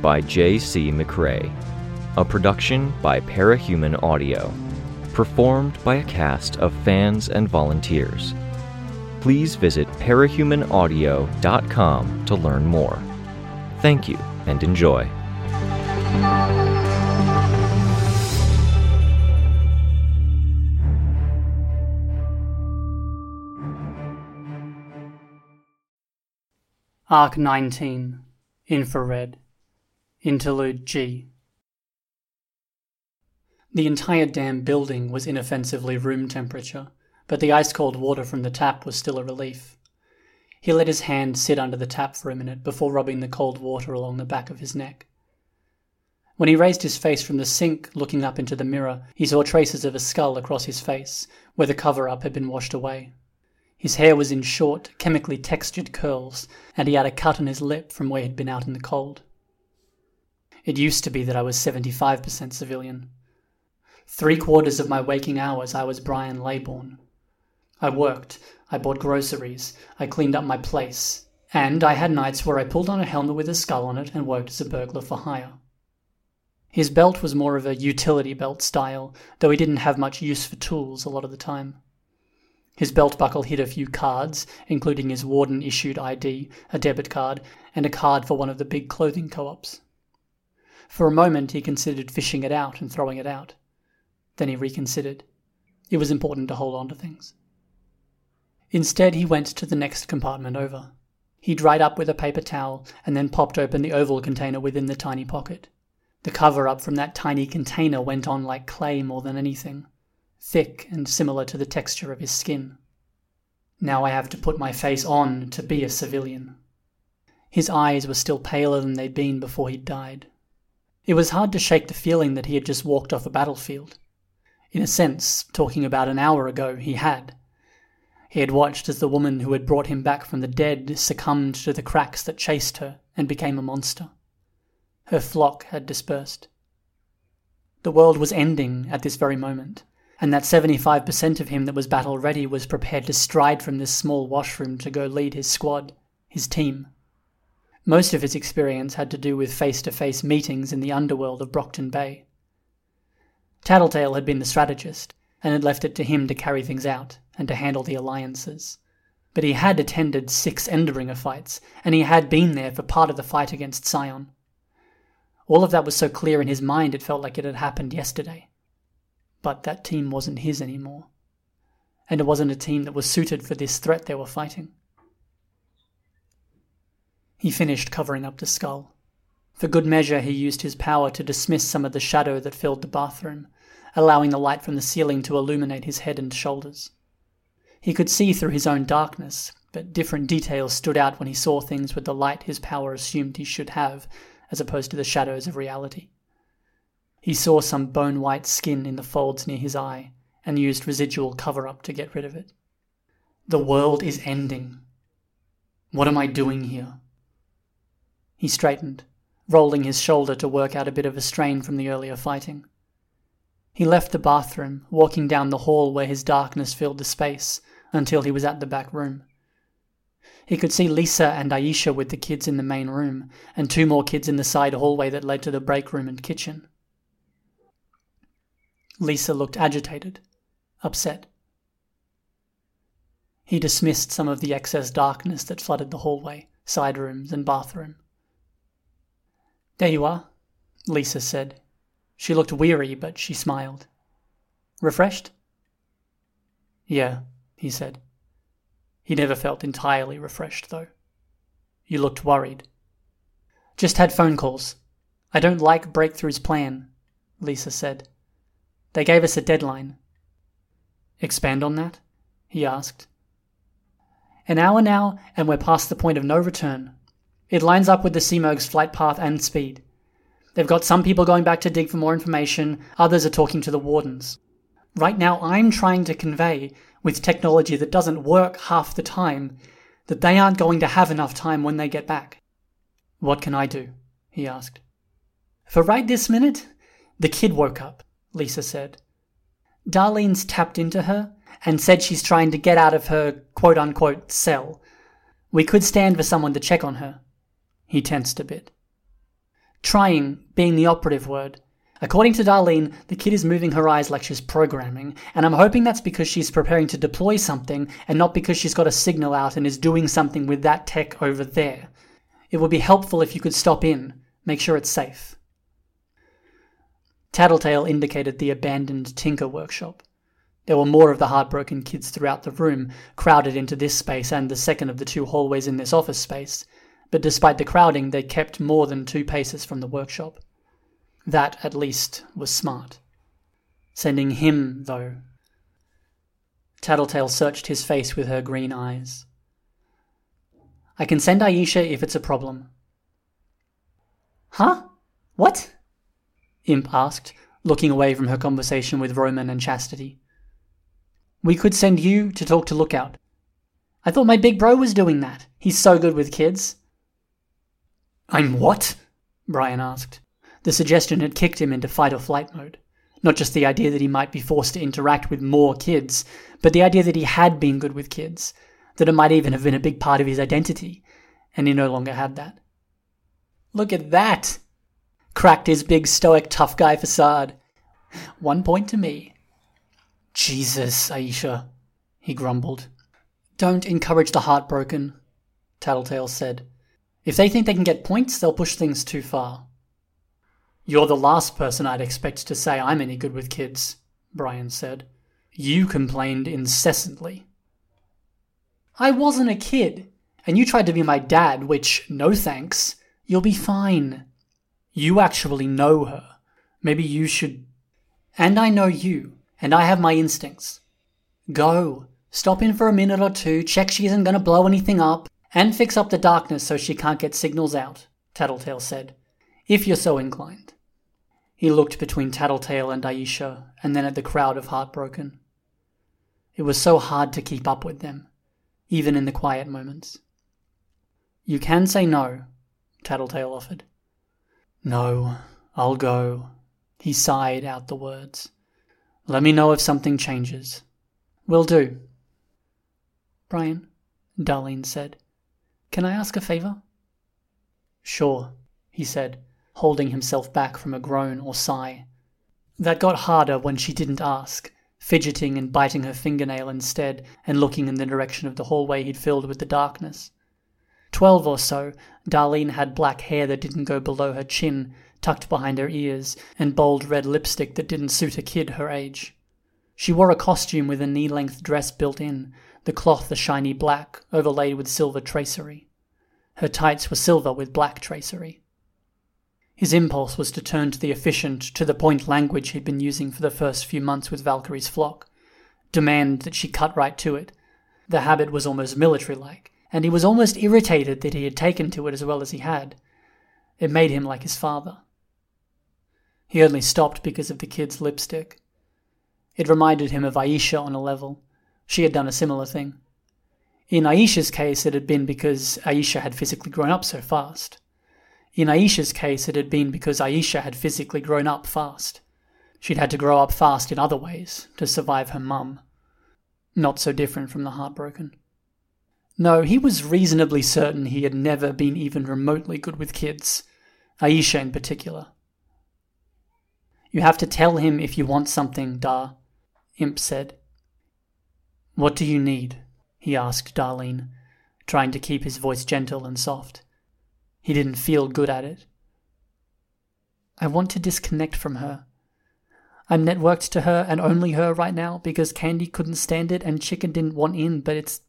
by J.C. McCrae. A production by Parahuman Audio. Performed by a cast of fans and volunteers. Please visit parahumanaudio.com to learn more. Thank you and enjoy. Arc 19 Infrared Interlude G The entire damn building was inoffensively room temperature, but the ice cold water from the tap was still a relief. He let his hand sit under the tap for a minute before rubbing the cold water along the back of his neck. When he raised his face from the sink, looking up into the mirror, he saw traces of a skull across his face, where the cover up had been washed away. His hair was in short, chemically textured curls, and he had a cut on his lip from where he'd been out in the cold. It used to be that I was 75% civilian. Three quarters of my waking hours I was Brian Laborn. I worked, I bought groceries, I cleaned up my place, and I had nights where I pulled on a helmet with a skull on it and worked as a burglar for hire. His belt was more of a utility belt style, though he didn't have much use for tools a lot of the time. His belt buckle hid a few cards, including his warden issued ID, a debit card, and a card for one of the big clothing co ops. For a moment, he considered fishing it out and throwing it out. Then he reconsidered. It was important to hold on to things. Instead, he went to the next compartment over. He dried up with a paper towel and then popped open the oval container within the tiny pocket. The cover up from that tiny container went on like clay more than anything thick and similar to the texture of his skin. Now I have to put my face on to be a civilian. His eyes were still paler than they'd been before he'd died. It was hard to shake the feeling that he had just walked off a battlefield. In a sense, talking about an hour ago, he had. He had watched as the woman who had brought him back from the dead succumbed to the cracks that chased her and became a monster. Her flock had dispersed. The world was ending at this very moment and that 75% of him that was battle ready was prepared to stride from this small washroom to go lead his squad, his team. Most of his experience had to do with face to face meetings in the underworld of Brockton Bay. Tattletale had been the strategist, and had left it to him to carry things out and to handle the alliances. But he had attended six Endbringer fights, and he had been there for part of the fight against Scion. All of that was so clear in his mind it felt like it had happened yesterday. But that team wasn't his anymore. And it wasn't a team that was suited for this threat they were fighting. He finished covering up the skull. For good measure, he used his power to dismiss some of the shadow that filled the bathroom, allowing the light from the ceiling to illuminate his head and shoulders. He could see through his own darkness, but different details stood out when he saw things with the light his power assumed he should have, as opposed to the shadows of reality. He saw some bone white skin in the folds near his eye and used residual cover up to get rid of it. The world is ending. What am I doing here? He straightened, rolling his shoulder to work out a bit of a strain from the earlier fighting. He left the bathroom, walking down the hall where his darkness filled the space, until he was at the back room. He could see Lisa and Aisha with the kids in the main room, and two more kids in the side hallway that led to the break room and kitchen. Lisa looked agitated, upset. He dismissed some of the excess darkness that flooded the hallway, side rooms, and bathroom. There you are, Lisa said. She looked weary, but she smiled. Refreshed? Yeah, he said. He never felt entirely refreshed, though. You looked worried. Just had phone calls. I don't like Breakthrough's plan, Lisa said. They gave us a deadline. Expand on that? he asked. An hour now, and we're past the point of no return. It lines up with the Simurgh's flight path and speed. They've got some people going back to dig for more information, others are talking to the wardens. Right now, I'm trying to convey, with technology that doesn't work half the time, that they aren't going to have enough time when they get back. What can I do? he asked. For right this minute, the kid woke up. Lisa said. Darlene's tapped into her and said she's trying to get out of her quote unquote cell. We could stand for someone to check on her. He tensed a bit. Trying being the operative word. According to Darlene, the kid is moving her eyes like she's programming, and I'm hoping that's because she's preparing to deploy something and not because she's got a signal out and is doing something with that tech over there. It would be helpful if you could stop in, make sure it's safe. Tattletale indicated the abandoned Tinker workshop. There were more of the heartbroken kids throughout the room, crowded into this space and the second of the two hallways in this office space, but despite the crowding, they kept more than two paces from the workshop. That, at least, was smart. Sending him, though. Tattletale searched his face with her green eyes. I can send Aisha if it's a problem. Huh? What? Imp asked, looking away from her conversation with Roman and Chastity. We could send you to talk to Lookout. I thought my big bro was doing that. He's so good with kids. I'm what? Brian asked. The suggestion had kicked him into fight or flight mode. Not just the idea that he might be forced to interact with more kids, but the idea that he had been good with kids, that it might even have been a big part of his identity, and he no longer had that. Look at that! Cracked his big stoic tough guy facade. One point to me. Jesus, Aisha, he grumbled. Don't encourage the heartbroken, Tattletale said. If they think they can get points, they'll push things too far. You're the last person I'd expect to say I'm any good with kids, Brian said. You complained incessantly. I wasn't a kid, and you tried to be my dad, which, no thanks. You'll be fine. You actually know her. Maybe you should. And I know you, and I have my instincts. Go. Stop in for a minute or two, check she isn't going to blow anything up, and fix up the darkness so she can't get signals out, Tattletale said. If you're so inclined. He looked between Tattletale and Aisha, and then at the crowd of Heartbroken. It was so hard to keep up with them, even in the quiet moments. You can say no, Tattletale offered. No, I'll go. He sighed out the words. Let me know if something changes. Will do. Brian, Darlene said, can I ask a favor? Sure, he said, holding himself back from a groan or sigh. That got harder when she didn't ask, fidgeting and biting her fingernail instead, and looking in the direction of the hallway he'd filled with the darkness. Twelve or so, Darlene had black hair that didn't go below her chin, tucked behind her ears, and bold red lipstick that didn't suit a kid her age. She wore a costume with a knee length dress built in, the cloth a shiny black, overlaid with silver tracery. Her tights were silver with black tracery. His impulse was to turn to the efficient, to the point language he'd been using for the first few months with Valkyrie's flock, demand that she cut right to it. The habit was almost military like, and he was almost irritated that he had taken to it as well as he had. It made him like his father. He only stopped because of the kid's lipstick. It reminded him of Aisha on a level. She had done a similar thing. In Aisha's case, it had been because Aisha had physically grown up so fast. In Aisha's case, it had been because Aisha had physically grown up fast. She'd had to grow up fast in other ways to survive her mum. Not so different from the heartbroken. No, he was reasonably certain he had never been even remotely good with kids, Aisha in particular. You have to tell him if you want something, Dar, Imp said. What do you need? he asked Darlene, trying to keep his voice gentle and soft. He didn't feel good at it. I want to disconnect from her. I'm networked to her and only her right now because Candy couldn't stand it and Chicken didn't want in, but it's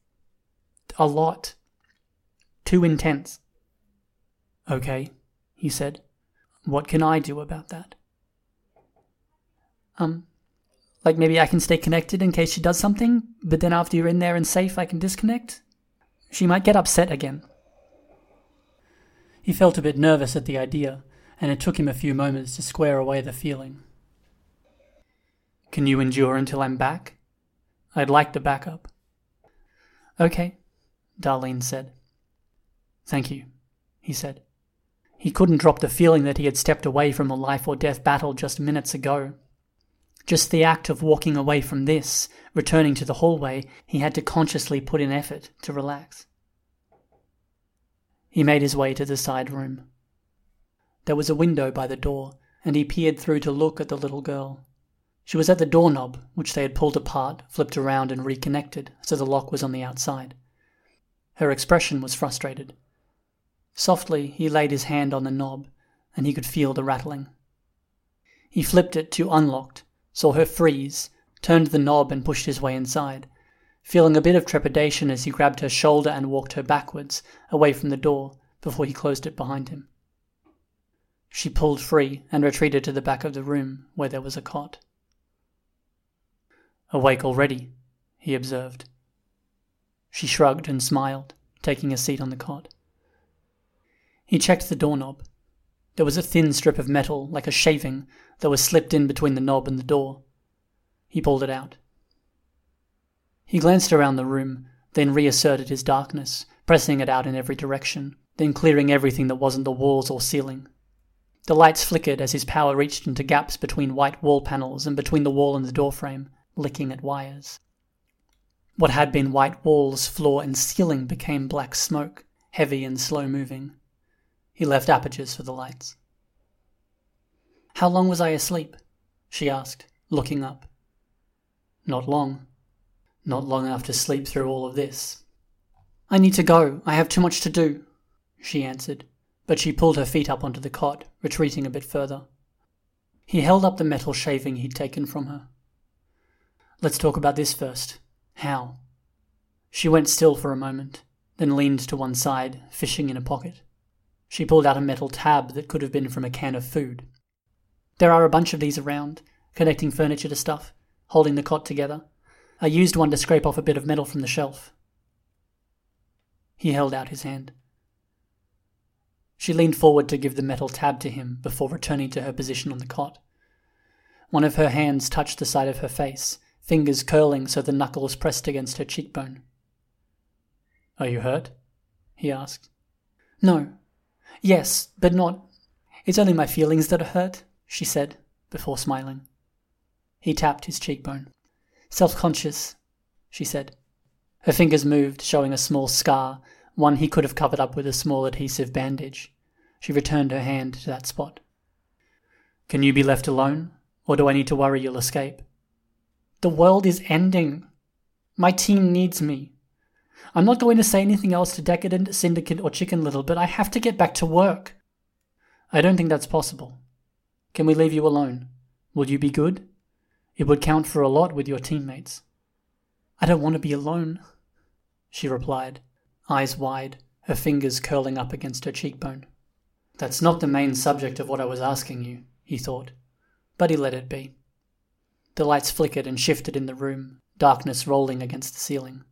a lot. Too intense. Okay, he said. What can I do about that? Um, like maybe I can stay connected in case she does something, but then after you're in there and safe, I can disconnect? She might get upset again. He felt a bit nervous at the idea, and it took him a few moments to square away the feeling. Can you endure until I'm back? I'd like the backup. Okay, Darlene said. Thank you, he said. He couldn't drop the feeling that he had stepped away from a life or death battle just minutes ago. Just the act of walking away from this, returning to the hallway, he had to consciously put in effort to relax. He made his way to the side room. There was a window by the door, and he peered through to look at the little girl. She was at the doorknob, which they had pulled apart, flipped around, and reconnected, so the lock was on the outside. Her expression was frustrated. Softly, he laid his hand on the knob, and he could feel the rattling. He flipped it to unlocked, saw her freeze, turned the knob, and pushed his way inside, feeling a bit of trepidation as he grabbed her shoulder and walked her backwards, away from the door, before he closed it behind him. She pulled free and retreated to the back of the room, where there was a cot. Awake already, he observed. She shrugged and smiled, taking a seat on the cot. He checked the doorknob. There was a thin strip of metal, like a shaving, that was slipped in between the knob and the door. He pulled it out. He glanced around the room, then reasserted his darkness, pressing it out in every direction, then clearing everything that wasn't the walls or ceiling. The lights flickered as his power reached into gaps between white wall panels and between the wall and the doorframe, licking at wires. What had been white walls, floor, and ceiling became black smoke, heavy and slow moving. He left apertures for the lights. How long was I asleep? she asked, looking up. Not long. Not long enough to sleep through all of this. I need to go. I have too much to do, she answered, but she pulled her feet up onto the cot, retreating a bit further. He held up the metal shaving he'd taken from her. Let's talk about this first. How? She went still for a moment, then leaned to one side, fishing in a pocket. She pulled out a metal tab that could have been from a can of food. There are a bunch of these around, connecting furniture to stuff, holding the cot together. I used one to scrape off a bit of metal from the shelf. He held out his hand. She leaned forward to give the metal tab to him before returning to her position on the cot. One of her hands touched the side of her face, fingers curling so the knuckles pressed against her cheekbone. Are you hurt? he asked. No. Yes, but not. It's only my feelings that are hurt, she said, before smiling. He tapped his cheekbone. Self conscious, she said. Her fingers moved, showing a small scar, one he could have covered up with a small adhesive bandage. She returned her hand to that spot. Can you be left alone, or do I need to worry you'll escape? The world is ending. My team needs me. I'm not going to say anything else to Decadent, Syndicate, or Chicken Little, but I have to get back to work. I don't think that's possible. Can we leave you alone? Will you be good? It would count for a lot with your teammates. I don't want to be alone, she replied, eyes wide, her fingers curling up against her cheekbone. That's not the main subject of what I was asking you, he thought, but he let it be. The lights flickered and shifted in the room, darkness rolling against the ceiling.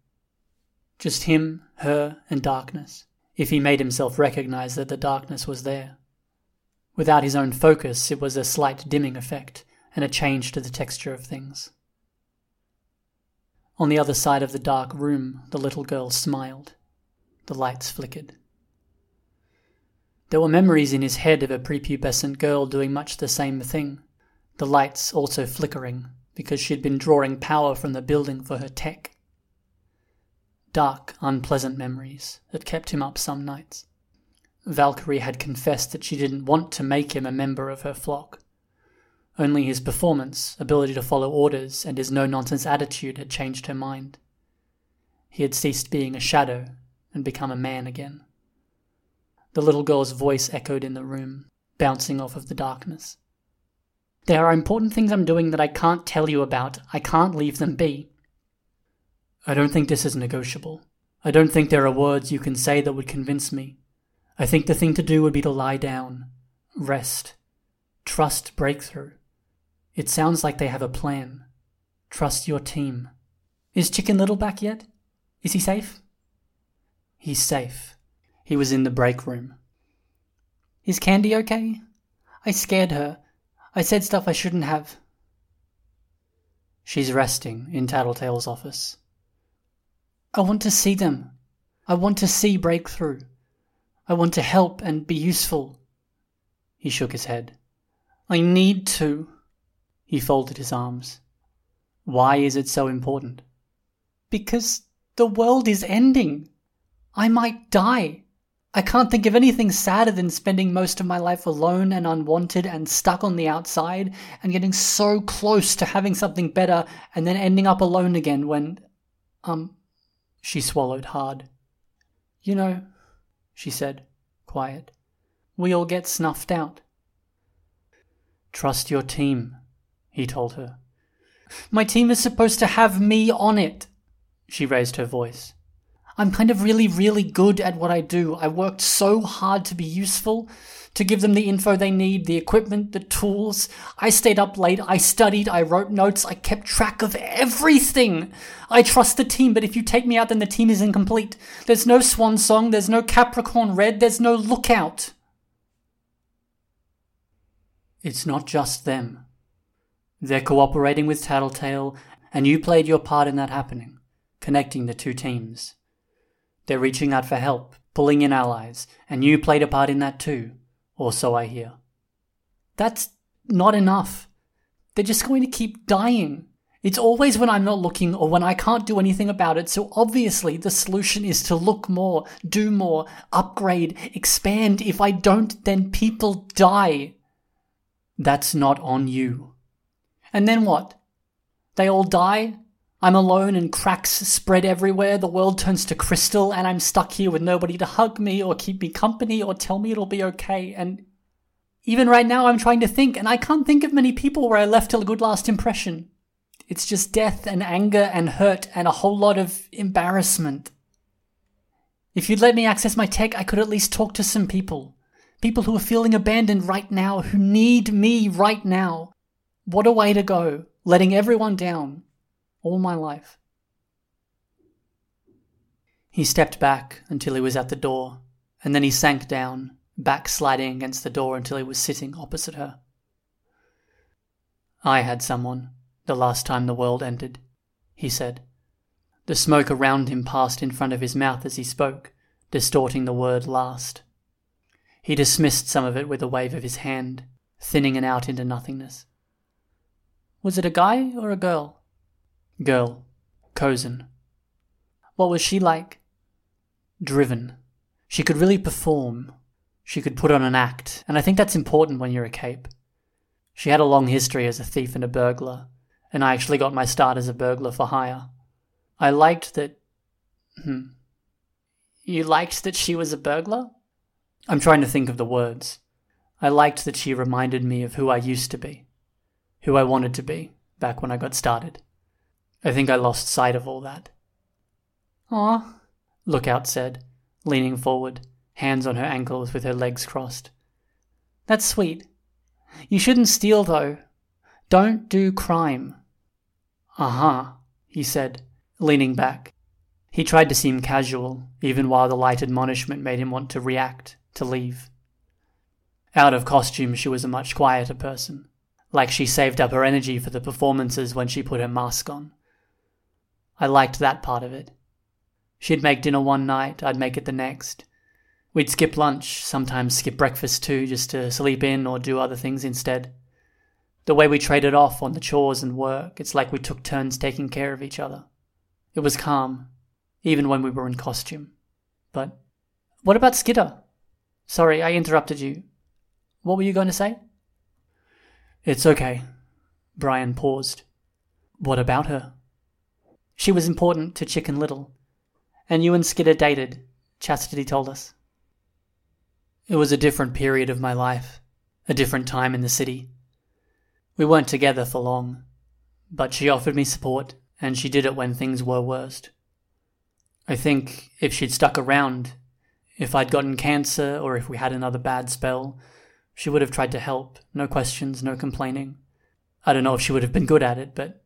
Just him, her, and darkness, if he made himself recognize that the darkness was there. Without his own focus, it was a slight dimming effect and a change to the texture of things. On the other side of the dark room, the little girl smiled. The lights flickered. There were memories in his head of a prepubescent girl doing much the same thing, the lights also flickering because she'd been drawing power from the building for her tech. Dark, unpleasant memories that kept him up some nights. Valkyrie had confessed that she didn't want to make him a member of her flock. Only his performance, ability to follow orders, and his no nonsense attitude had changed her mind. He had ceased being a shadow and become a man again. The little girl's voice echoed in the room, bouncing off of the darkness. There are important things I'm doing that I can't tell you about. I can't leave them be. I don't think this is negotiable. I don't think there are words you can say that would convince me. I think the thing to do would be to lie down, rest, trust breakthrough. It sounds like they have a plan. Trust your team. Is Chicken Little back yet? Is he safe? He's safe. He was in the break room. Is Candy okay? I scared her. I said stuff I shouldn't have. She's resting in Tattletale's office. I want to see them. I want to see breakthrough. I want to help and be useful. He shook his head. I need to. He folded his arms. Why is it so important? Because the world is ending. I might die. I can't think of anything sadder than spending most of my life alone and unwanted and stuck on the outside and getting so close to having something better and then ending up alone again when. Um. She swallowed hard. You know, she said, quiet, we all get snuffed out. Trust your team, he told her. My team is supposed to have me on it. She raised her voice. I'm kind of really, really good at what I do. I worked so hard to be useful, to give them the info they need, the equipment, the tools. I stayed up late, I studied, I wrote notes, I kept track of everything. I trust the team, but if you take me out, then the team is incomplete. There's no Swansong, there's no Capricorn red, there's no lookout. It's not just them. They're cooperating with Tattletale, and you played your part in that happening, connecting the two teams. They're reaching out for help, pulling in allies, and you played a part in that too, or so I hear. That's not enough. They're just going to keep dying. It's always when I'm not looking or when I can't do anything about it, so obviously the solution is to look more, do more, upgrade, expand. If I don't, then people die. That's not on you. And then what? They all die? I'm alone and cracks spread everywhere. The world turns to crystal and I'm stuck here with nobody to hug me or keep me company or tell me it'll be okay. And even right now, I'm trying to think and I can't think of many people where I left a good last impression. It's just death and anger and hurt and a whole lot of embarrassment. If you'd let me access my tech, I could at least talk to some people. People who are feeling abandoned right now, who need me right now. What a way to go, letting everyone down all my life. He stepped back until he was at the door, and then he sank down, backsliding against the door until he was sitting opposite her. I had someone, the last time the world ended, he said. The smoke around him passed in front of his mouth as he spoke, distorting the word last. He dismissed some of it with a wave of his hand, thinning it out into nothingness. Was it a guy or a girl? Girl. Cozen. What was she like? Driven. She could really perform. She could put on an act, and I think that's important when you're a cape. She had a long history as a thief and a burglar, and I actually got my start as a burglar for hire. I liked that. Hmm. You liked that she was a burglar? I'm trying to think of the words. I liked that she reminded me of who I used to be, who I wanted to be, back when I got started. I think I lost sight of all that. Ah, Lookout said, leaning forward, hands on her ankles with her legs crossed. That's sweet. You shouldn't steal, though. Don't do crime. Uh-huh, he said, leaning back. He tried to seem casual, even while the light admonishment made him want to react, to leave. Out of costume, she was a much quieter person, like she saved up her energy for the performances when she put her mask on. I liked that part of it. She'd make dinner one night, I'd make it the next. We'd skip lunch, sometimes skip breakfast too, just to sleep in or do other things instead. The way we traded off on the chores and work, it's like we took turns taking care of each other. It was calm, even when we were in costume. But what about Skitter? Sorry, I interrupted you. What were you going to say? It's okay. Brian paused. What about her? She was important to Chicken Little. And you and Skitter dated, Chastity told us. It was a different period of my life, a different time in the city. We weren't together for long, but she offered me support, and she did it when things were worst. I think if she'd stuck around, if I'd gotten cancer or if we had another bad spell, she would have tried to help, no questions, no complaining. I don't know if she would have been good at it, but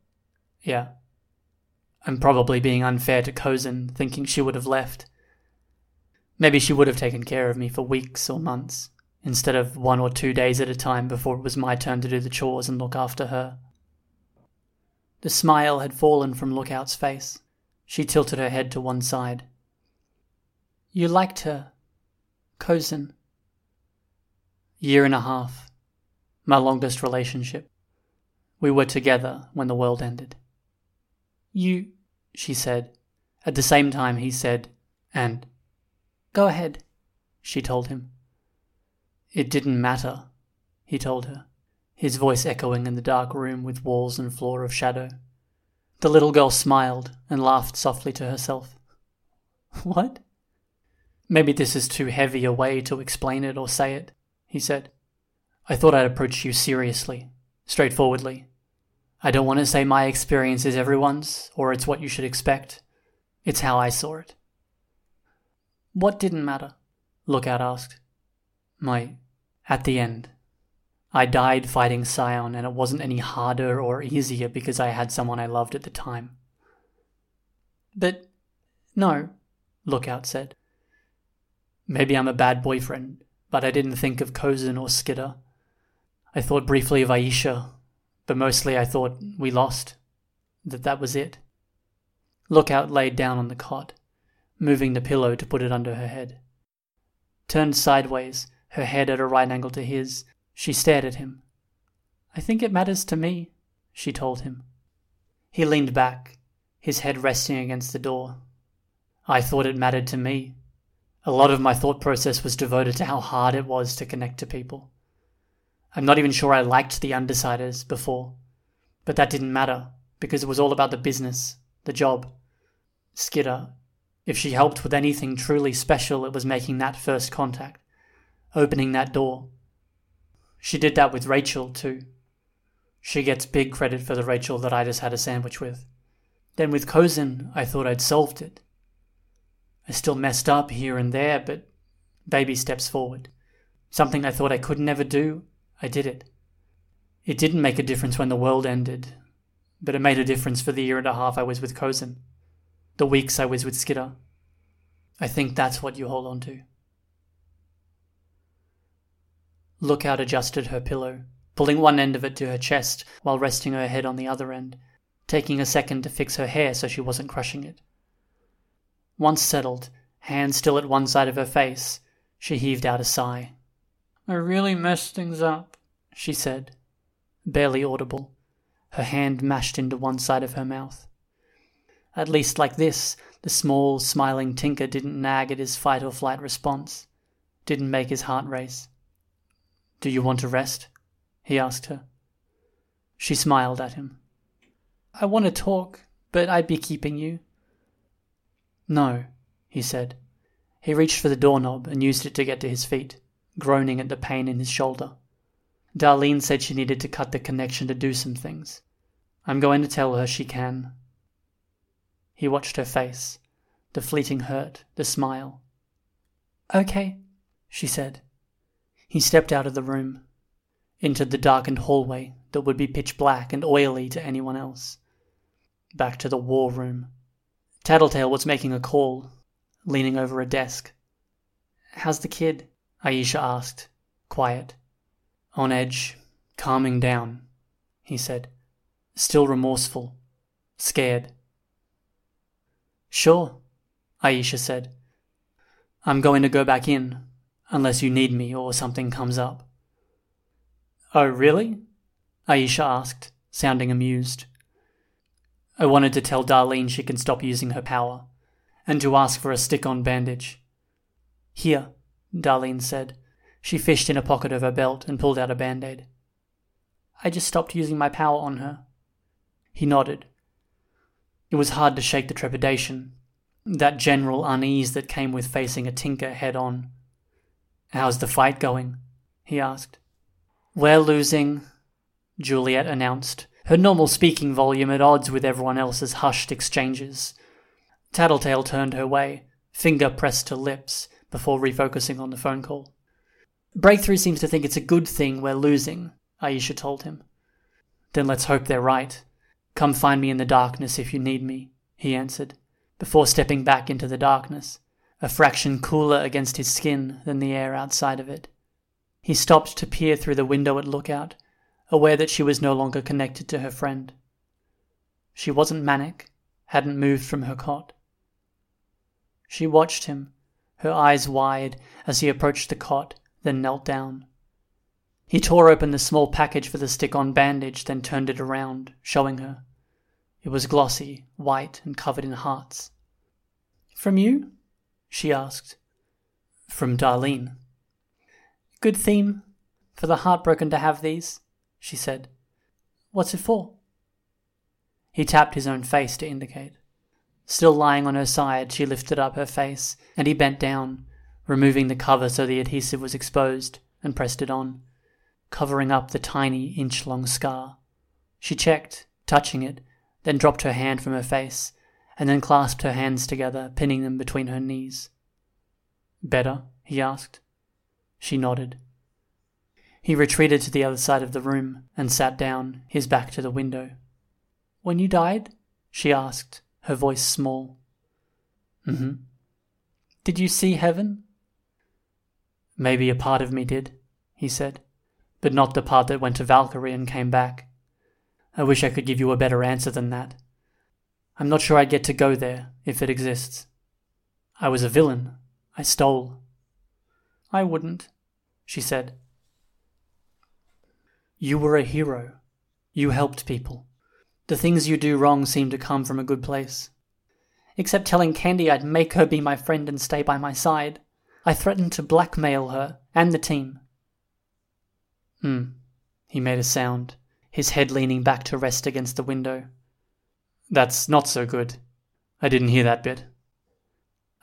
yeah. I'm probably being unfair to Cozen, thinking she would have left. Maybe she would have taken care of me for weeks or months, instead of one or two days at a time before it was my turn to do the chores and look after her. The smile had fallen from Lookout's face. She tilted her head to one side. You liked her, Cozen. Year and a half. My longest relationship. We were together when the world ended. You, she said. At the same time, he said, and, Go ahead. she told him. It didn't matter, he told her, his voice echoing in the dark room with walls and floor of shadow. The little girl smiled and laughed softly to herself. What? Maybe this is too heavy a way to explain it or say it, he said. I thought I'd approach you seriously, straightforwardly. I don't want to say my experience is everyone's, or it's what you should expect. It's how I saw it. What didn't matter? Lookout asked. My. At the end. I died fighting Scion, and it wasn't any harder or easier because I had someone I loved at the time. But. No, Lookout said. Maybe I'm a bad boyfriend, but I didn't think of Cozen or Skitter. I thought briefly of Aisha, but mostly I thought we lost. That that was it. Lookout laid down on the cot, moving the pillow to put it under her head. Turned sideways, her head at a right angle to his, she stared at him. I think it matters to me, she told him. He leaned back, his head resting against the door. I thought it mattered to me. A lot of my thought process was devoted to how hard it was to connect to people. I'm not even sure I liked the Undersiders before, but that didn't matter because it was all about the business, the job. Skitter, if she helped with anything truly special, it was making that first contact, opening that door. She did that with Rachel, too. She gets big credit for the Rachel that I just had a sandwich with. Then with Cozen, I thought I'd solved it. I still messed up here and there, but baby steps forward. Something I thought I could never do, I did it. It didn't make a difference when the world ended, but it made a difference for the year and a half I was with Cozen, the weeks I was with Skitter. I think that's what you hold on to. Lookout adjusted her pillow, pulling one end of it to her chest while resting her head on the other end, taking a second to fix her hair so she wasn't crushing it. Once settled, hands still at one side of her face, she heaved out a sigh. I really messed things up, she said, barely audible, her hand mashed into one side of her mouth. At least like this, the small, smiling tinker didn't nag at his fight or flight response, didn't make his heart race. Do you want to rest? he asked her. She smiled at him. I want to talk, but I'd be keeping you. No, he said. He reached for the doorknob and used it to get to his feet, groaning at the pain in his shoulder. Darlene said she needed to cut the connection to do some things. I'm going to tell her she can. He watched her face, the fleeting hurt, the smile. Okay, she said. He stepped out of the room, into the darkened hallway that would be pitch black and oily to anyone else. Back to the war room. Tattletale was making a call, leaning over a desk. How's the kid? Aisha asked, quiet. On edge, calming down, he said, still remorseful, scared. Sure, Aisha said. I'm going to go back in, unless you need me or something comes up. Oh, really? Aisha asked, sounding amused. I wanted to tell Darlene she can stop using her power, and to ask for a stick on bandage. Here, Darlene said. She fished in a pocket of her belt and pulled out a band aid. I just stopped using my power on her. He nodded. It was hard to shake the trepidation, that general unease that came with facing a tinker head on. How's the fight going? he asked. We're losing, Juliet announced, her normal speaking volume at odds with everyone else's hushed exchanges. Tattletale turned her way, finger pressed to lips, before refocusing on the phone call. Breakthrough seems to think it's a good thing we're losing, Aisha told him. Then let's hope they're right. Come find me in the darkness if you need me, he answered, before stepping back into the darkness, a fraction cooler against his skin than the air outside of it. He stopped to peer through the window at Lookout, aware that she was no longer connected to her friend. She wasn't manic, hadn't moved from her cot. She watched him, her eyes wide, as he approached the cot, then knelt down. He tore open the small package for the stick on bandage, then turned it around, showing her. It was glossy, white, and covered in hearts. From you? she asked. From Darlene. Good theme. For the heartbroken to have these, she said. What's it for? He tapped his own face to indicate. Still lying on her side, she lifted up her face, and he bent down, removing the cover so the adhesive was exposed, and pressed it on, covering up the tiny inch long scar. She checked, touching it, then dropped her hand from her face, and then clasped her hands together, pinning them between her knees. Better? he asked. She nodded. He retreated to the other side of the room and sat down, his back to the window. When you died? she asked, her voice small. Mm hmm. Did you see heaven? Maybe a part of me did, he said, but not the part that went to Valkyrie and came back. I wish I could give you a better answer than that. I'm not sure I'd get to go there, if it exists. I was a villain. I stole. I wouldn't, she said. You were a hero. You helped people. The things you do wrong seem to come from a good place. Except telling Candy I'd make her be my friend and stay by my side. I threatened to blackmail her and the team. Hmm. He made a sound, his head leaning back to rest against the window. That's not so good. I didn't hear that bit.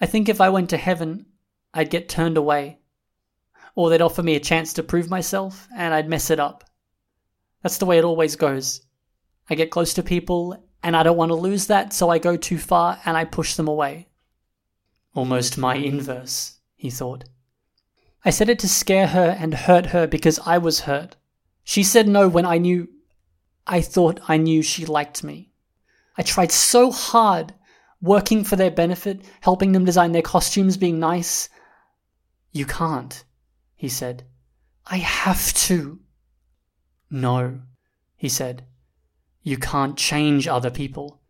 I think if I went to heaven, I'd get turned away. Or they'd offer me a chance to prove myself, and I'd mess it up. That's the way it always goes. I get close to people and I don't want to lose that, so I go too far and I push them away. Almost my inverse, he thought. I said it to scare her and hurt her because I was hurt. She said no when I knew. I thought I knew she liked me. I tried so hard, working for their benefit, helping them design their costumes, being nice. You can't, he said. I have to. No, he said. You can't change other people.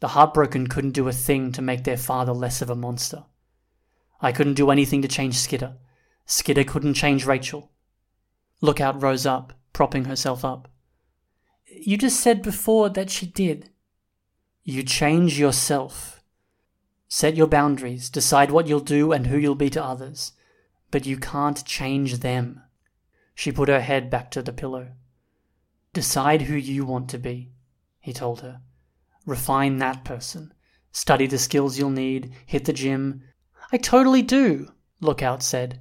The heartbroken couldn't do a thing to make their father less of a monster. I couldn't do anything to change Skitter. Skitter couldn't change Rachel. Lookout rose up, propping herself up. You just said before that she did. You change yourself. Set your boundaries, decide what you'll do and who you'll be to others. But you can't change them. She put her head back to the pillow. Decide who you want to be, he told her. Refine that person. Study the skills you'll need, hit the gym. I totally do, Lookout said.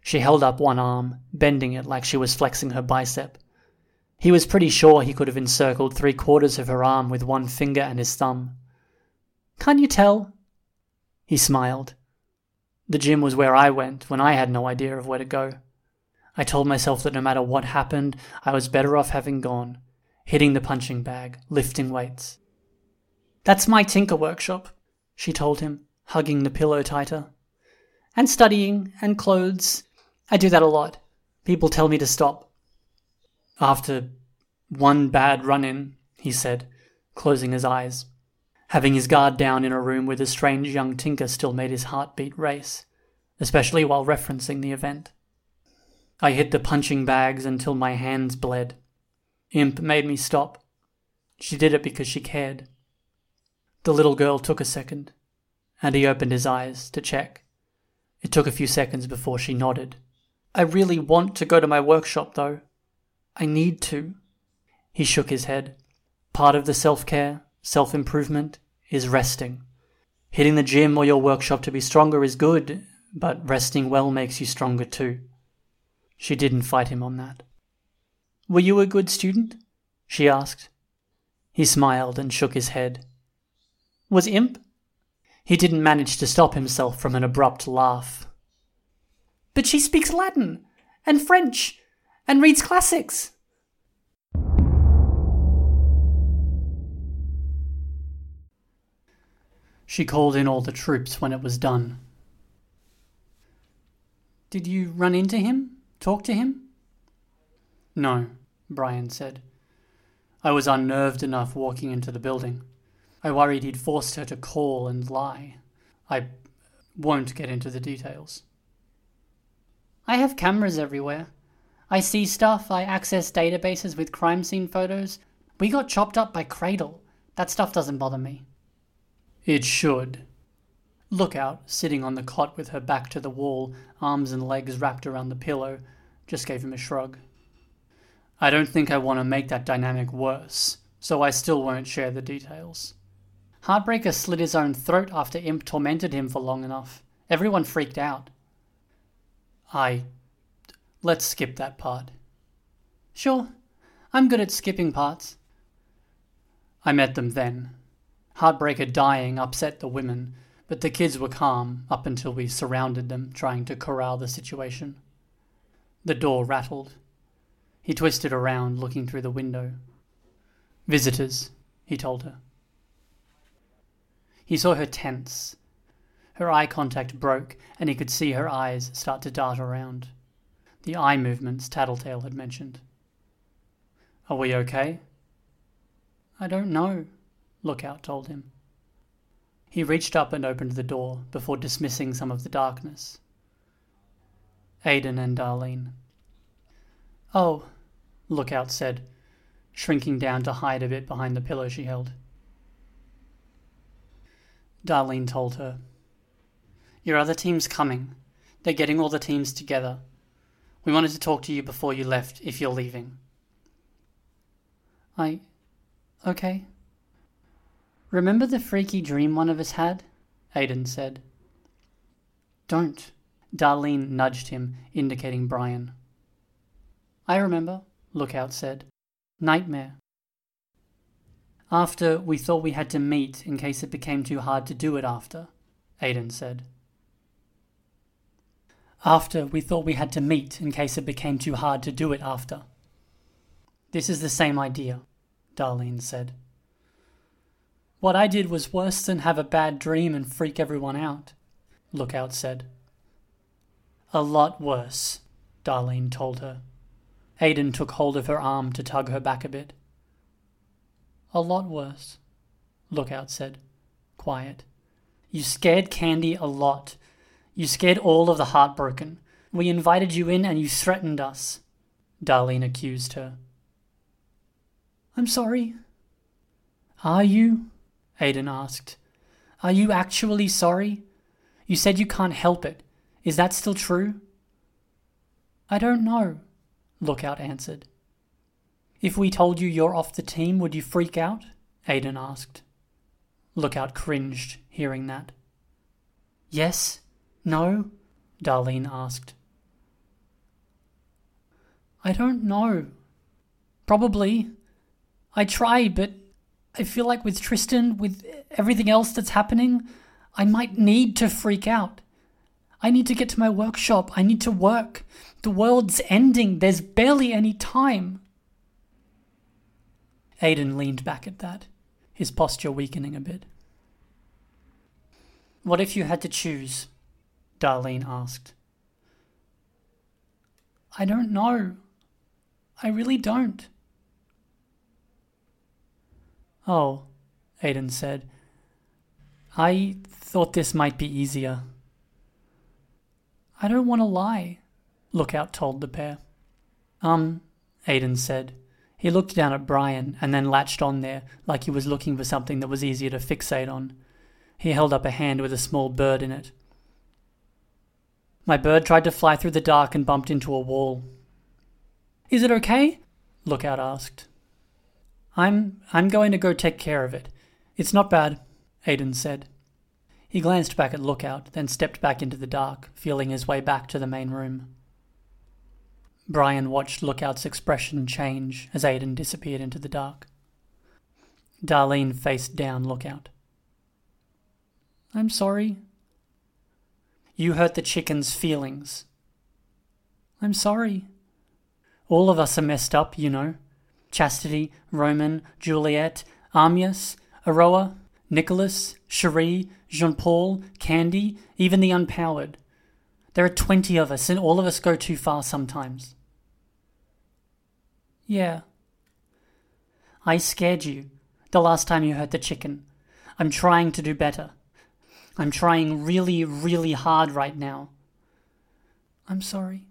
She held up one arm, bending it like she was flexing her bicep. He was pretty sure he could have encircled three quarters of her arm with one finger and his thumb. Can't you tell? He smiled. The gym was where I went when I had no idea of where to go. I told myself that no matter what happened, I was better off having gone, hitting the punching bag, lifting weights. That's my tinker workshop, she told him, hugging the pillow tighter. And studying, and clothes. I do that a lot. People tell me to stop. After one bad run in, he said, closing his eyes. Having his guard down in a room with a strange young tinker still made his heartbeat race, especially while referencing the event. I hit the punching bags until my hands bled. Imp made me stop. She did it because she cared. The little girl took a second, and he opened his eyes to check. It took a few seconds before she nodded. I really want to go to my workshop, though. I need to. He shook his head. Part of the self care, self improvement, is resting. Hitting the gym or your workshop to be stronger is good, but resting well makes you stronger too. She didn't fight him on that. Were you a good student? she asked. He smiled and shook his head. Was Imp? He didn't manage to stop himself from an abrupt laugh. But she speaks Latin, and French, and reads classics. She called in all the troops when it was done. Did you run into him? Talk to him? No, Brian said. I was unnerved enough walking into the building. I worried he'd forced her to call and lie. I won't get into the details. I have cameras everywhere. I see stuff, I access databases with crime scene photos. We got chopped up by Cradle. That stuff doesn't bother me. It should. Lookout, sitting on the cot with her back to the wall, arms and legs wrapped around the pillow, just gave him a shrug. I don't think I want to make that dynamic worse, so I still won't share the details. Heartbreaker slit his own throat after Imp tormented him for long enough. Everyone freaked out. I. Let's skip that part. Sure, I'm good at skipping parts. I met them then. Heartbreaker dying upset the women, but the kids were calm up until we surrounded them, trying to corral the situation. The door rattled. He twisted around, looking through the window. Visitors, he told her. He saw her tense. Her eye contact broke, and he could see her eyes start to dart around. The eye movements Tattletale had mentioned. Are we okay? I don't know, Lookout told him. He reached up and opened the door before dismissing some of the darkness. Aiden and Darlene. Oh, Lookout said, shrinking down to hide a bit behind the pillow she held. Darlene told her, Your other team's coming. They're getting all the teams together. We wanted to talk to you before you left, if you're leaving. I. Okay. Remember the freaky dream one of us had? Aiden said. Don't. Darlene nudged him, indicating Brian. I remember, Lookout said. Nightmare. After, we thought we had to meet in case it became too hard to do it after, Aiden said. After, we thought we had to meet in case it became too hard to do it after. This is the same idea, Darlene said. What I did was worse than have a bad dream and freak everyone out, Lookout said. A lot worse, Darlene told her. Aiden took hold of her arm to tug her back a bit. A lot worse, Lookout said, quiet. You scared Candy a lot. You scared all of the heartbroken. We invited you in and you threatened us, Darlene accused her. I'm sorry. Are you? Aiden asked. Are you actually sorry? You said you can't help it. Is that still true? I don't know, Lookout answered. If we told you you're off the team, would you freak out? Aiden asked. Lookout cringed, hearing that. Yes? No? Darlene asked. I don't know. Probably. I try, but I feel like with Tristan, with everything else that's happening, I might need to freak out. I need to get to my workshop. I need to work. The world's ending. There's barely any time. Aiden leaned back at that, his posture weakening a bit. What if you had to choose? Darlene asked. I don't know. I really don't. Oh, Aiden said. I thought this might be easier. I don't want to lie, Lookout told the pair. Um, Aiden said. He looked down at Brian and then latched on there like he was looking for something that was easier to fixate on. He held up a hand with a small bird in it. My bird tried to fly through the dark and bumped into a wall. Is it okay? Lookout asked. I'm I'm going to go take care of it. It's not bad, Aiden said. He glanced back at Lookout, then stepped back into the dark, feeling his way back to the main room. Brian watched Lookout's expression change as Aiden disappeared into the dark. Darlene faced down Lookout. I'm sorry. You hurt the chicken's feelings. I'm sorry. All of us are messed up, you know. Chastity, Roman, Juliet, Amias, Aroa, Nicholas, Cherie, Jean Paul, Candy, even the unpowered. There are 20 of us, and all of us go too far sometimes. Yeah. I scared you the last time you hurt the chicken. I'm trying to do better. I'm trying really, really hard right now. I'm sorry.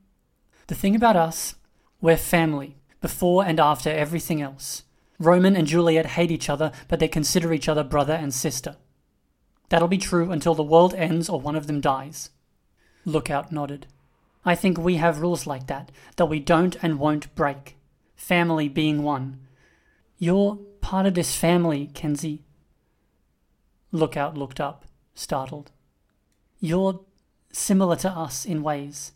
The thing about us, we're family before and after everything else. Roman and Juliet hate each other, but they consider each other brother and sister. That'll be true until the world ends or one of them dies. Lookout nodded. I think we have rules like that, that we don't and won't break. Family being one. You're part of this family, Kenzie. Lookout looked up, startled. You're similar to us in ways.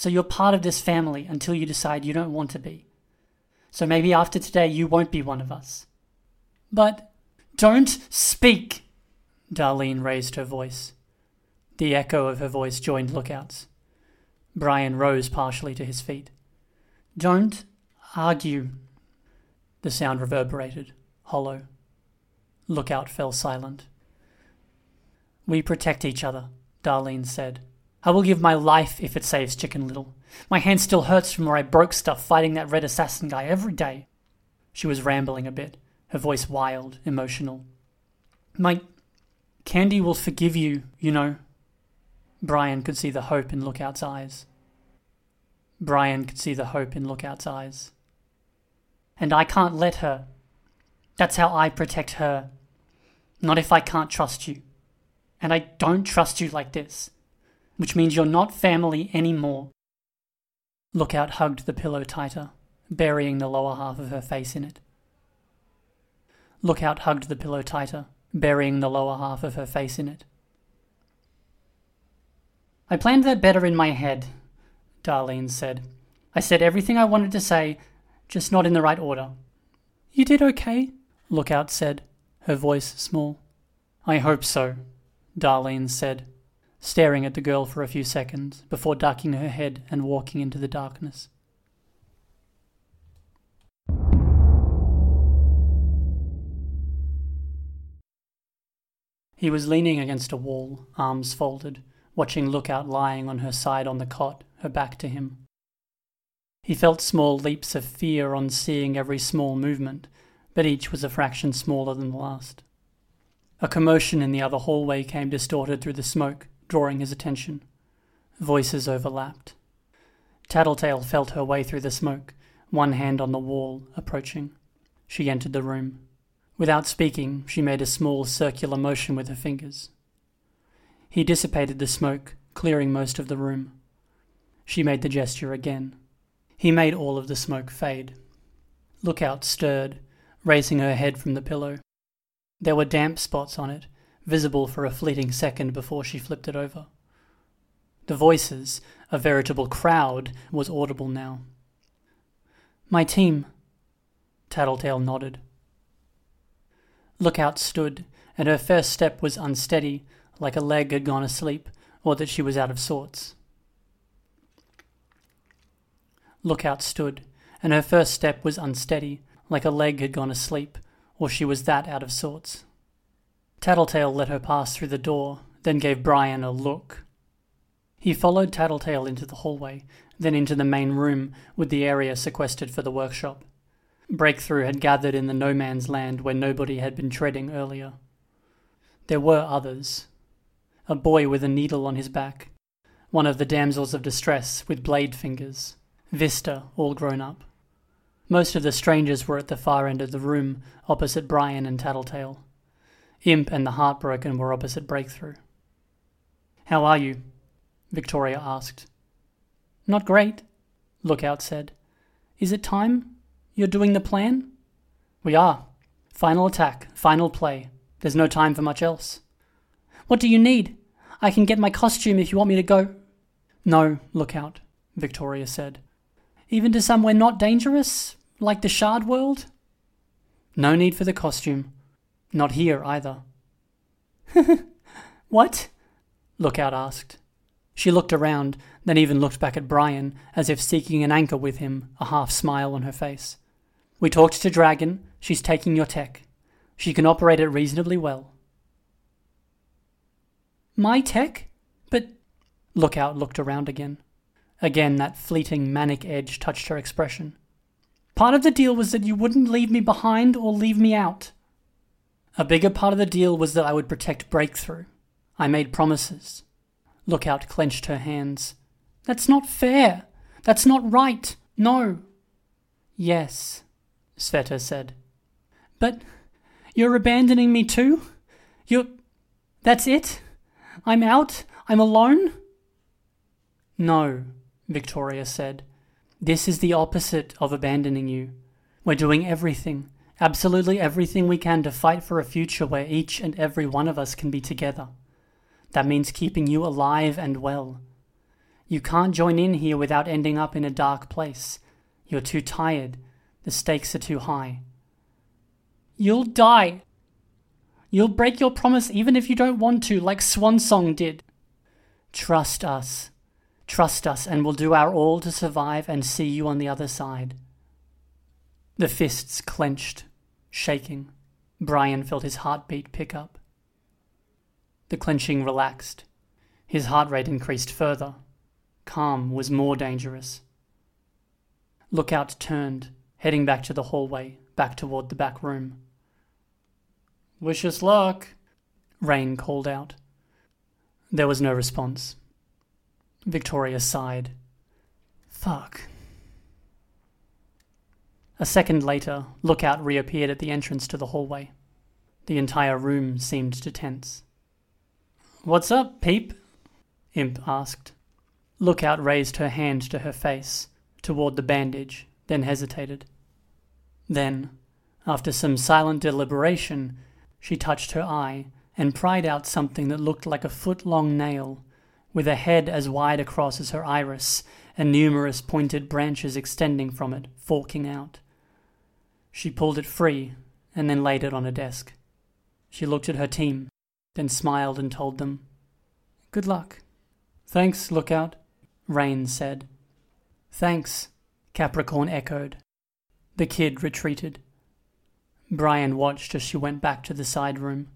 So you're part of this family until you decide you don't want to be. So maybe after today you won't be one of us. But don't speak! Darlene raised her voice. The echo of her voice joined Lookout's. Brian rose partially to his feet. Don't argue. The sound reverberated, hollow. Lookout fell silent. We protect each other, Darlene said. I will give my life if it saves Chicken Little. My hand still hurts from where I broke stuff fighting that red assassin guy every day. She was rambling a bit, her voice wild, emotional. My Candy will forgive you, you know. Brian could see the hope in Lookout's eyes. Brian could see the hope in Lookout's eyes. And I can't let her. That's how I protect her. Not if I can't trust you. And I don't trust you like this. Which means you're not family anymore. Lookout hugged the pillow tighter, burying the lower half of her face in it. Lookout hugged the pillow tighter, burying the lower half of her face in it. I planned that better in my head, Darlene said. I said everything I wanted to say, just not in the right order. You did okay, Lookout said, her voice small. I hope so, Darlene said, staring at the girl for a few seconds before ducking her head and walking into the darkness. He was leaning against a wall, arms folded, watching Lookout lying on her side on the cot, her back to him. He felt small leaps of fear on seeing every small movement, but each was a fraction smaller than the last. A commotion in the other hallway came distorted through the smoke, drawing his attention. Voices overlapped. Tattletale felt her way through the smoke, one hand on the wall, approaching. She entered the room. Without speaking, she made a small circular motion with her fingers. He dissipated the smoke, clearing most of the room. She made the gesture again. He made all of the smoke fade. Lookout stirred, raising her head from the pillow. There were damp spots on it, visible for a fleeting second before she flipped it over. The voices, a veritable crowd, was audible now. My team. Tattletale nodded. Lookout stood, and her first step was unsteady, like a leg had gone asleep, or that she was out of sorts. Lookout stood, and her first step was unsteady, like a leg had gone asleep, or she was that out of sorts. Tattletale let her pass through the door, then gave Brian a look. He followed Tattletale into the hallway, then into the main room with the area sequestered for the workshop. Breakthrough had gathered in the no man's land where nobody had been treading earlier. There were others. A boy with a needle on his back. One of the damsels of distress with blade fingers. Vista, all grown up. Most of the strangers were at the far end of the room, opposite Brian and Tattletale. Imp and the Heartbroken were opposite Breakthrough. How are you? Victoria asked. Not great, Lookout said. Is it time? You're doing the plan? We are. Final attack, final play. There's no time for much else. What do you need? I can get my costume if you want me to go. No, Lookout, Victoria said. Even to somewhere not dangerous, like the Shard World? No need for the costume. Not here either. what? Lookout asked. She looked around, then even looked back at Brian, as if seeking an anchor with him, a half smile on her face. We talked to Dragon. She's taking your tech. She can operate it reasonably well. My tech? But. Lookout looked around again. Again, that fleeting manic edge touched her expression. Part of the deal was that you wouldn't leave me behind or leave me out. A bigger part of the deal was that I would protect Breakthrough. I made promises. Lookout clenched her hands. That's not fair. That's not right. No. Yes, Sveta said. But you're abandoning me too? You're. That's it? I'm out? I'm alone? No, Victoria said. This is the opposite of abandoning you. We're doing everything, absolutely everything we can to fight for a future where each and every one of us can be together. That means keeping you alive and well. You can't join in here without ending up in a dark place. You're too tired. The stakes are too high. You'll die. You'll break your promise even if you don't want to, like Swansong did. Trust us. Trust us, and we'll do our all to survive and see you on the other side. The fists clenched, shaking. Brian felt his heartbeat pick up. The clenching relaxed. His heart rate increased further. Calm was more dangerous. Lookout turned, heading back to the hallway, back toward the back room. Wish us luck, Rain called out. There was no response. Victoria sighed. Fuck. A second later, Lookout reappeared at the entrance to the hallway. The entire room seemed to tense. What's up, Peep? Imp asked. Lookout raised her hand to her face, toward the bandage, then hesitated. Then, after some silent deliberation, she touched her eye and pried out something that looked like a foot long nail, with a head as wide across as her iris and numerous pointed branches extending from it, forking out. She pulled it free and then laid it on a desk. She looked at her team then smiled and told them, Good luck. Thanks, Lookout, Rain said. Thanks, Capricorn echoed. The kid retreated. Brian watched as she went back to the side room.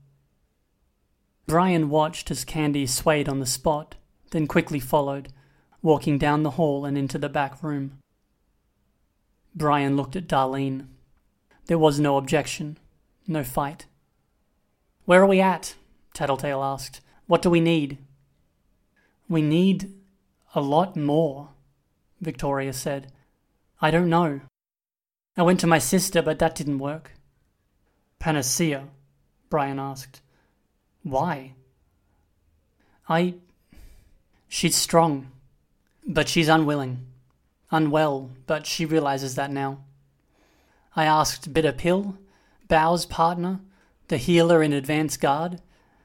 Brian watched as Candy swayed on the spot, then quickly followed, walking down the hall and into the back room. Brian looked at Darlene. There was no objection, no fight. Where are we at? Tattletale asked. What do we need? We need a lot more, Victoria said. I don't know. I went to my sister, but that didn't work. Panacea? Brian asked. Why? I. She's strong, but she's unwilling. Unwell, but she realizes that now. I asked Bitter Pill, Bow's partner, the healer in advance guard,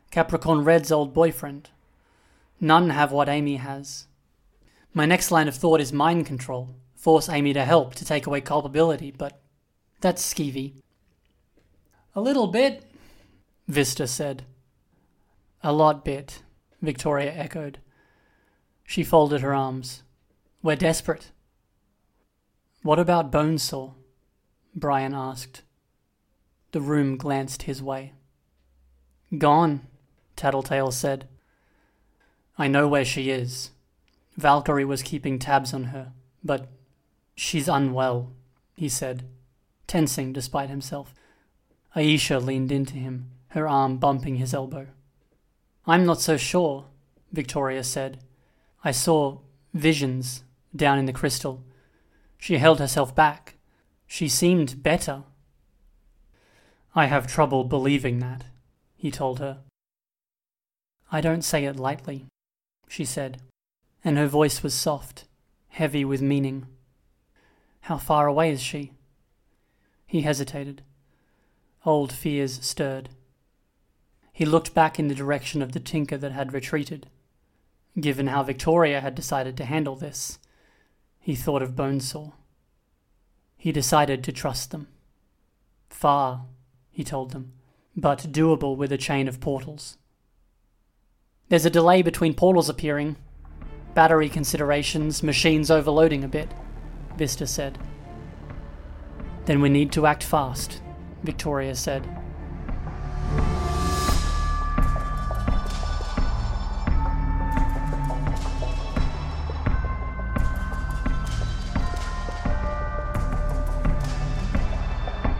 Capricorn Red's old boyfriend. None have what Amy has. My next line of thought is mind control. Force Amy to help to take away culpability, but that's skeevy. A little bit, Vista said. A lot bit, Victoria echoed. She folded her arms. We're desperate. What about Bonesaw? Brian asked. The room glanced his way. Gone, Tattletale said. I know where she is. Valkyrie was keeping tabs on her, but she's unwell, he said, tensing despite himself. Aisha leaned into him, her arm bumping his elbow. I'm not so sure, Victoria said. I saw visions down in the crystal. She held herself back. She seemed better. I have trouble believing that, he told her. I don't say it lightly, she said, and her voice was soft, heavy with meaning. How far away is she? He hesitated. Old fears stirred. He looked back in the direction of the tinker that had retreated. Given how Victoria had decided to handle this, he thought of Bonesaw. He decided to trust them. Far, he told them, but doable with a chain of portals. There's a delay between portals appearing. Battery considerations, machines overloading a bit, Vista said. Then we need to act fast, Victoria said.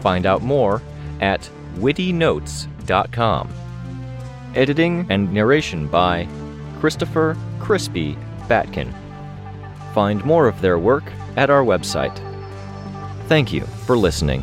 Find out more at wittynotes.com. Editing and narration by Christopher Crispy Batkin. Find more of their work at our website. Thank you for listening.